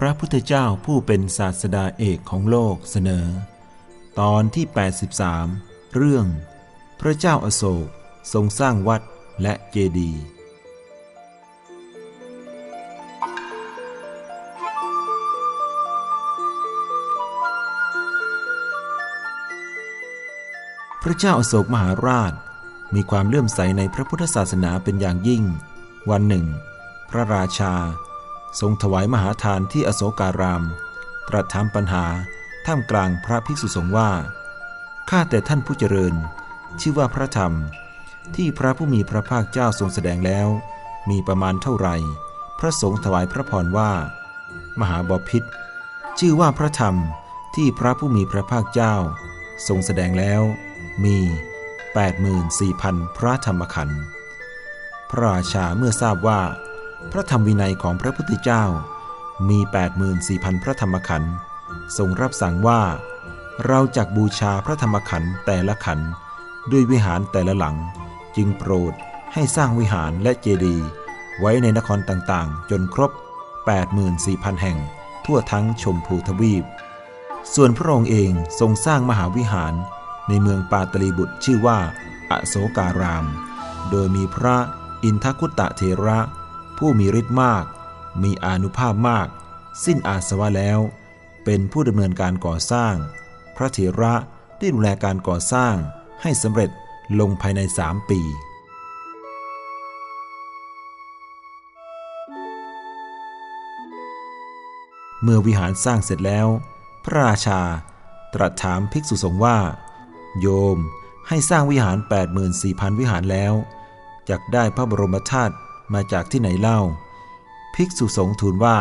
พระพุทธเจ้าผู้เป็นศาสดาเอกของโลกเสนอ ตอนที่ 83 เรื่อง พระเจ้าอโศกทรงสร้างวัดและเจดีย์พระเจ้าอโศกมหาราช มีความเลื่อมใสในพระพุทธศาสนาเป็นอย่างยิ่ง วันหนึ่ง พระราชา ทรงถวายมหาทานที่อโศการาม ตรัสถามปัญหาท่ามกลางพระภิกษุสงฆ์ว่า ข้าแต่ท่านผู้เจริญ ชื่อว่าพระธรรม ที่พระผู้มีพระภาคเจ้าทรงแสดงแล้ว มีประมาณเท่าไหร่ พระสงฆ์ถวายพระพรว่า มหาบพิษชื่อว่าพระธรรมที่พระผู้มีพระภาคเจ้า ทรงแสดงแล้วมี 84,000 พระธรรมขันธ์พระราชาเมื่อทราบว่า พระธรรมวินัยของพระพุทธเจ้า มี 84,000 พระธรรมขันธ์ทรงรับสั่งว่า เราจักบูชาพระธรรมขันธ์แต่ละขันธ์ด้วยวิหารแต่ละหลัง จึงโปรดให้สร้างวิหารและเจดีย์ไว้ในนครต่างๆ จนครบ 84,000 แห่ง ทั่วทั้งชมพูทวีป ส่วนพระองค์เองทรงสร้างมหาวิหารในเมืองปาตลีบุตรชื่อว่า อโศการาม โดยมีพระอินทคุตตะเทระ ผู้มีฤทธิ์มาก มีอานุภาพมาก สิ้นอาสวะแล้ว เป็นผู้ดำเนินการก่อสร้าง พระเถระได้ดูแลการก่อสร้างให้สำเร็จลงภายในสามปี เมื่อวิหารสร้างเสร็จแล้ว พระราชาตรัสถามภิกษุสงฆ์ว่า โยมให้สร้างวิหาร 84,000 วิหารแล้วจักได้พระบรมธาตุ มาจากที่ไหนเล่า ภิกษุสงฆ์ทูลว่า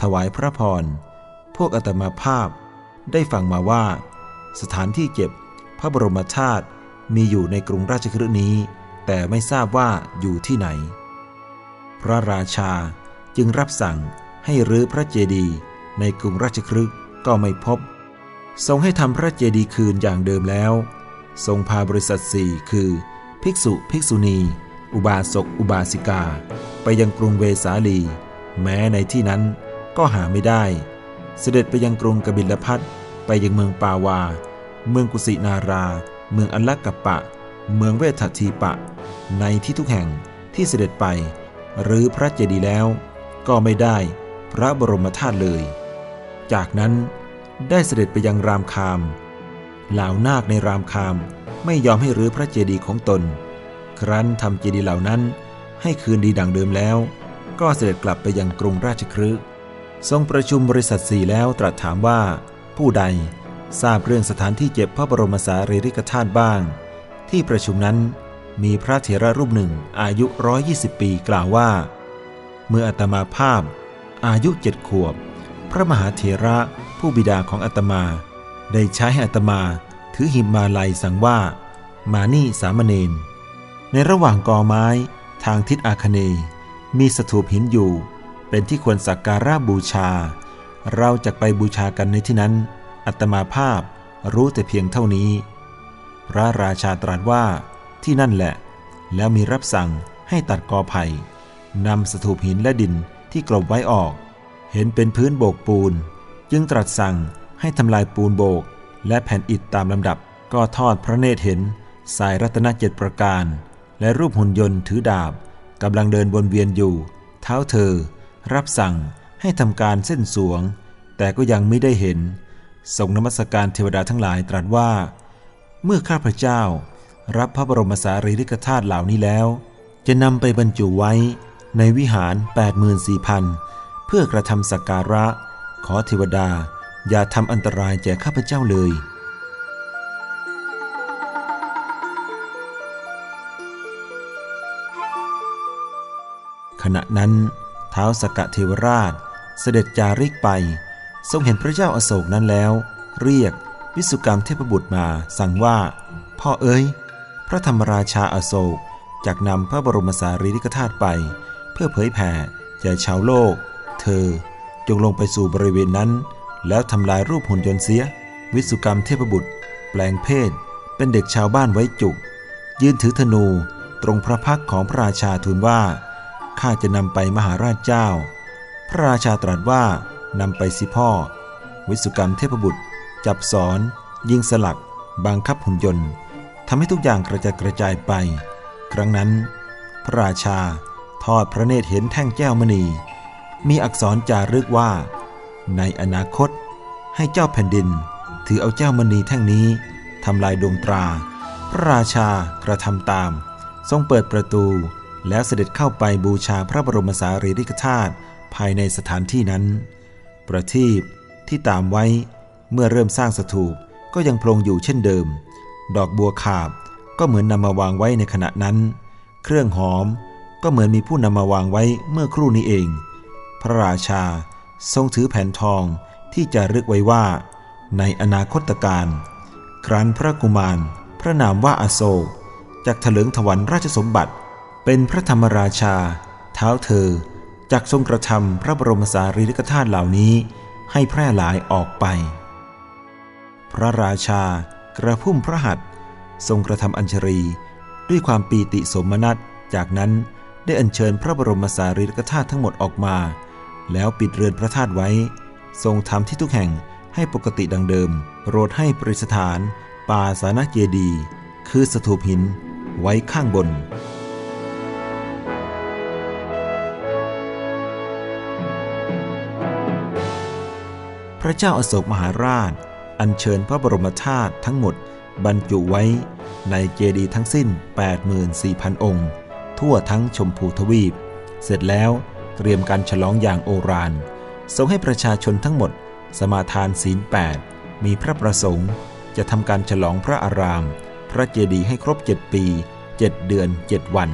ถวายพระพร พวกอาตมาภาพได้ฟังมาว่า สถานที่เก็บพระบรมธาตุมีอยู่ในกรุงราชคฤห์นี้ แต่ไม่ทราบว่าอยู่ที่ไหน พระราชาจึงรับสั่งให้รื้อพระเจดีย์ในกรุงราชคฤห์ก็ไม่พบ ทรงให้ทำพระเจดีย์คืนอย่างเดิมแล้ว ทรงพาบริษัทสี่คือ ภิกษุภิกษุณี อุบาสกอุบาสิกา ไปยังกรุงเวสาลี แม้ในที่นั้นก็หาไม่ได้ เสด็จไปยังกรุงกบิลพัทไปยังเมืองปาวา เมืองกุสินารา เมืองอัลลักกะปะ เมืองเวททีปะ ในที่ทุกแห่งที่เสด็จไป หรือพระเจดีย์แล้ว ก็ไม่ได้พระบรมธาตุเลย จากนั้นได้เสด็จไปยังรามคาม เหล่านาคในรามคามไม่ยอมให้รื้อพระเจดีย์ของตน ครั้นทำเจดีย์เหล่านั้น ให้คืนดีดังเดิมแล้ว ก็เสด็จกลับไปยังกรุงราชคฤห์ทรงประชุมบริษัทสี่แล้วตรัสถามว่า ผู้ใดทราบเรื่องสถานที่เจ็บพระบรมสารีริกธาตุบ้าง ที่ประชุมนั้นมีพระเถระรูปหนึ่งอายุร้อยยี่สิบปีกล่าวว่า เมื่ออาตมาภาพ อายุเจ็ดขวบ พระมหาเถระผู้บิดาของอาตมา ได้ใช้ให้อาตมาถือหิมมาลัยสั่งว่า มานี่สามเณร ในระหว่างกอไม้ทางทิศอาคเนย์มีสถูปหินอยู่ เป็นที่ควรสักการะบูชา เราจะไปบูชากันในที่นั้น อัตมาภาพรู้แต่เพียงเท่านี้ พระราชาตรัสว่าที่นั่นแหละ แล้วมีรับสั่งให้ตัดกอไผ่นำสถูปหินและดินที่กลบไว้ออก เห็นเป็นพื้นโบกปูน จึงตรัสสั่งให้ทำลายปูนโบก และแผ่นอิฐตามลำดับ ก็ทอดพระเนตรเห็นสายรัตนเจ็ดประการ และรูปหุ่นยนต์ถือดาบกำลังเดินวนเวียนอยู่ เท้าเธอ รับสั่งให้ทำการเส้นสวง แต่ก็ยังไม่ได้เห็นทรงนมัสการเทวดาทั้งหลายตรัสว่า เมื่อข้าพเจ้า รับพระบรมสารีริกธาตุเหล่านี้แล้ว จะนำไปบรรจุไว้ในวิหาร 84,000 เพื่อกระทำสักการะ ขอเทวดาอย่าทำอันตรายแก่ข้าพเจ้าเลย ณะนั้นเท้าสกเทวราช เสด็จจาริกไป ทรงเห็นพระเจ้าอาโศกนั้นแล้ว เรียกวิสุกรรมเทพบุตรมาสั่งว่า พ่อเอ๋ย พระธรรมราชาอาโศกจากนำพระบรมสารีริกธาตุไป เพื่อเผยแผ่แก่ชาวโลก เธอจงลงไปสู่บริเวณนั้น แล้วทำลายรูปหุ่นยนต์เสีย วิสุกรรมเทพบุตร แปลงเพศ เป็นเด็กชาวบ้านไว้จุก ยืนถือธนูตรงพระพักของพระราชาทูลว่า ข้าจะนำไปมหาราชเจ้า พระราชาตรัสว่านำไปสิพ่อ วิสุกรรมเทพบุตร จับสอน ยิงสลัก บังคับหุ่นยนต์ทำให้ทุกอย่างกระจัดกระจายไป ครั้งนั้น พระราชาทอดพระเนตรเห็นแท่งแก้วมณี มีอักษรจารึกว่า ในอนาคต ให้เจ้าแผ่นดิน ถือเอาแก้วมณีแท่งนี้ทำลายดวงตรา พระราชากระทำตาม ทรงเปิดประตู แล้วเสด็จเข้าไปบูชาพระบรมสารีริกธาตุภายในสถานที่นั้น ประทีปที่ตามไว้เมื่อเริ่มสร้างสถูปก็ยังโปรงอยู่เช่นเดิม ดอกบัวขาบก็เหมือนนำมาวางไว้ในขณะนั้น เครื่องหอมก็เหมือนมีผู้นำมาวางไว้เมื่อครู่นี้เอง พระราชาทรงถือแผ่นทองที่จะรึกไว้ว่า ในอนาคตการ ครั้นพระกุมาร พระนามว่าอาโศกจากถลิงถวันราชสมบัติ เป็นพระธรรมราชา เท้าเธอจากทรงกระทำพระบรมสารีริกธาตุเหล่านี้ให้แพร่หลายออกไป พระราชากระพุ่มพระหัตทรงกระทำอัญชรีด้วยความปีติสมนัตจากนั้นได้อัญเชิญพระบรมสารีริกธาตุทั้งหมดออกมา แล้วปิดเรือนพระธาตุไว้ ทรงทำที่ทุกแห่งให้ปกติดังเดิม โปรดให้ประดิษฐาน ป่าสานเจดี คือสถูปหินไว้ข้างบน ระเจ้าอาโศกมหาราช อัญเชิญพระบรมธาตุทั้งหมด บรรจุไว้ในเจดีย์ทั้งสิ้น 84,000 องค์ ทั่วทั้งชมพูทวีป เสร็จแล้วเตรียมการฉลองอย่างโอรานทรงให้ประชาชนทั้งหมด สมาทานศีลแปดมีพระประสงค์จะทำการฉลองพระอาราม พระเจดีย์ให้ครบเจ็ดปีเจ็ดเดือนเจ็ดวัน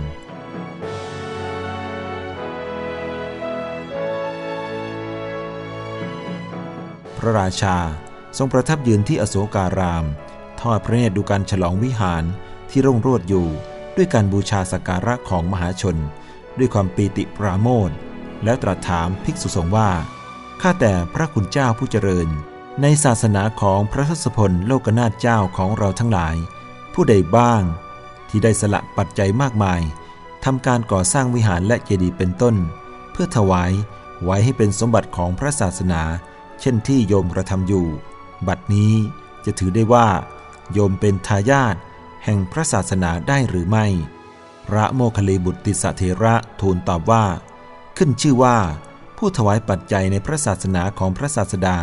ระราชา ทรงประทับยืนที่อโศการาม ทอดพระเนตรดูการฉลองวิหารที่ร่งโรดอยู่ ด้วยการบูชาสักการะของมหาชน ด้วยความปีติปราโมทแล้วตรัสถามภิกษุสงฆ์ว่า ข้าแต่พระคุณเจ้าผู้เจริญ ในศาสนาของพระทศพลโลกนาถเจ้าของเราทั้งหลาย ผู้ใดบ้าง ที่ได้สละปัจจัยมากมายทำการก่อสร้างวิหารและเจดีย์เป็นต้น เพื่อถวายไว้ให้เป็นสมบัติของพระศาสนา เช่นที่โยมกระทำอยู่ บัดนี้จะถือได้ว่า โยมเป็นทายาทแห่งพระศาสนาได้หรือไม่ พระโมคคัลลีบุตรติสเถระทูลตอบว่า ขึ้นชื่อว่า ผู้ถวายปัจจัยในพระศาสนาของพระศาสดา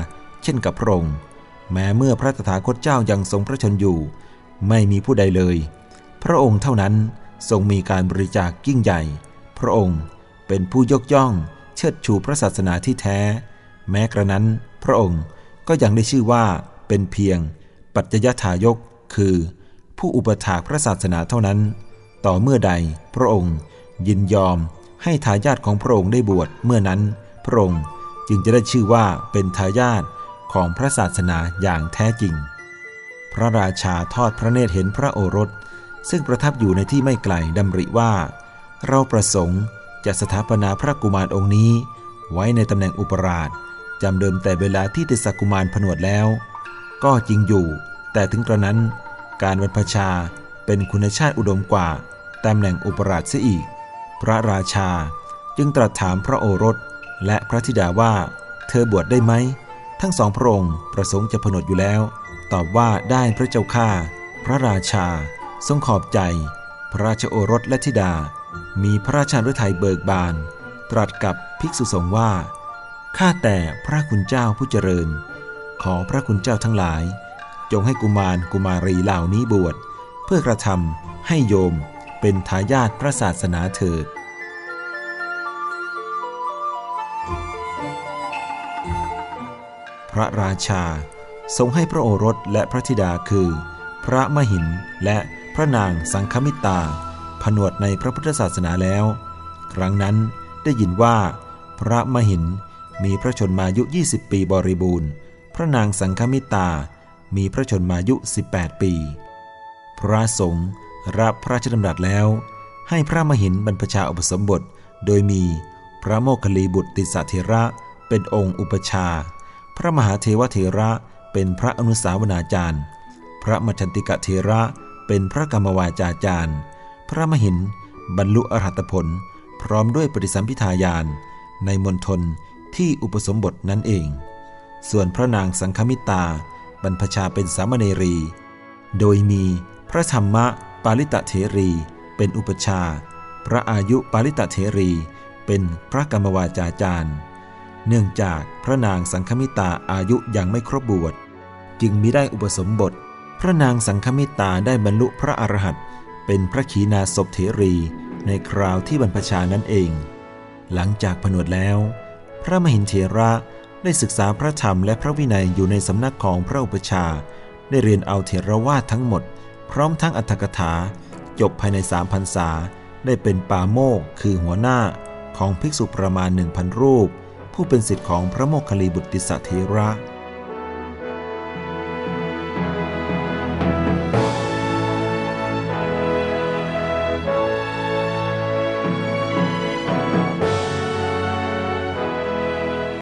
เช่นกับพระองค์แม้เมื่อพระตถาคตเจ้ายังทรงพระชนอยู่ ไม่มีผู้ใดเลย พระองค์เท่านั้นทรงมีการบริจาคยิ่งใหญ่ พระองค์เป็นผู้ยกย่องเชิดชูพระศาสนาที่แท้ แม้กระนั้น พระองค์ก็ยังได้ชื่อว่าเป็นเพียง ปัจจยทายกคือ ผู้อุปถากพระศาสนาเท่านั้น ต่อเมื่อใดพระองค์ยินยอมให้ทายาทของพระองค์ได้บวชเมื่อนั้น พระองค์จึงจะได้ชื่อว่าเป็นทายาทของพระศาสนาอย่างแท้จริง พระราชาทอดพระเนตรเห็นพระโอรส ซึ่งประทับอยู่ในที่ไม่ไกลดำริว่า เราประสงค์จะสถาปนาพระกุมารองค์นี้ ไว้ในตำแหน่งอุปราช จำเดิมแต่เวลาที่ติสกุมารผนวดแล้ว ก็จริงอยู่ แต่ถึงกระนั้น การบรรพชาเป็นคุณชาติอุดมกว่าตำแหน่งอุปราชเสียอีก พระราชาจึงตรัสถามพระโอรสและพระธิดาว่า เธอบวชได้ไหม ทั้งสองพระองค์ประสงค์จะผนวดอยู่แล้ว ตอบว่าได้พระเจ้าข้าพระราชา ทรงขอบใจ พระราชโอรสและธิดา มีพระราชาฤทัยเบิกบาน ตรัสกับภิกษุสงฆ์ว่า ข้าแต่พระคุณเจ้าผู้เจริญ ขอพระคุณเจ้าทั้งหลาย จงให้กุมารกุมารีเหล่านี้บวช เพื่อกระทำให้โยมเป็นทายาทพระศาสนาเถิด พระราชาทรงให้พระโอรสและพระธิดาคือ พระมหินและพระนางสังคมิตา ผนวดในพระพุทธศาสนาแล้ว ครั้งนั้นได้ยินว่า พระมหิน มีพระชนมายุ 20 ปีบริบูรณ์ พระนางสังคมิตา มีพระชนมายุ 18 ปี พระสงฆ์รับพระราชดำรัสแล้ว ให้พระมหินบรรพชาอุปสมบท โดยมีพระโมคคัลลีบุตรติสเถระเป็นองค์อุปชา พระมหาเทวเถระเป็นพระอนุสาวนาจารย์ พระมัชันติกะเถระเป็นพระกรรมวาจาจารย์ พระมหินบรรลุอรหัตผล พร้อมด้วยปฏิสัมพิทายาน ในมณฑล ที่อุปสมบทนั่นเอง ส่วนพระนางสังคมิตา บรรพชาเป็นสามเณรี โดยมีพระธรรมะปาลิตะเถรี เป็นอุปชา พระอายุปาลิตะเถรี เป็นพระกรรมวาจาจารย์ เนื่องจากพระนางสังคมิตาอายุยังไม่ครบบวชจึงมิได้อุปสมบท พระนางสังคมิตาได้บรรลุพระอรหันต์เป็นพระขีณาสพเถรีในคราวที่บรรพชานั่นเอง หลังจากผนวดแล้ว พระมหินเถระได้ศึกษาพระธรรมและพระวินัยอยู่ในสำนักของพระอุปชา ได้เรียนเอาเถรวาททั้งหมด พร้อมทั้งอัตถกถา จบภายในสามพรรษา ได้เป็นปาโมกคือหัวหน้าของภิกษุประมาณหนึ่งพันรูป ผู้เป็นสิทธิ์ของพระโมคคัลลีบุตติสเถระ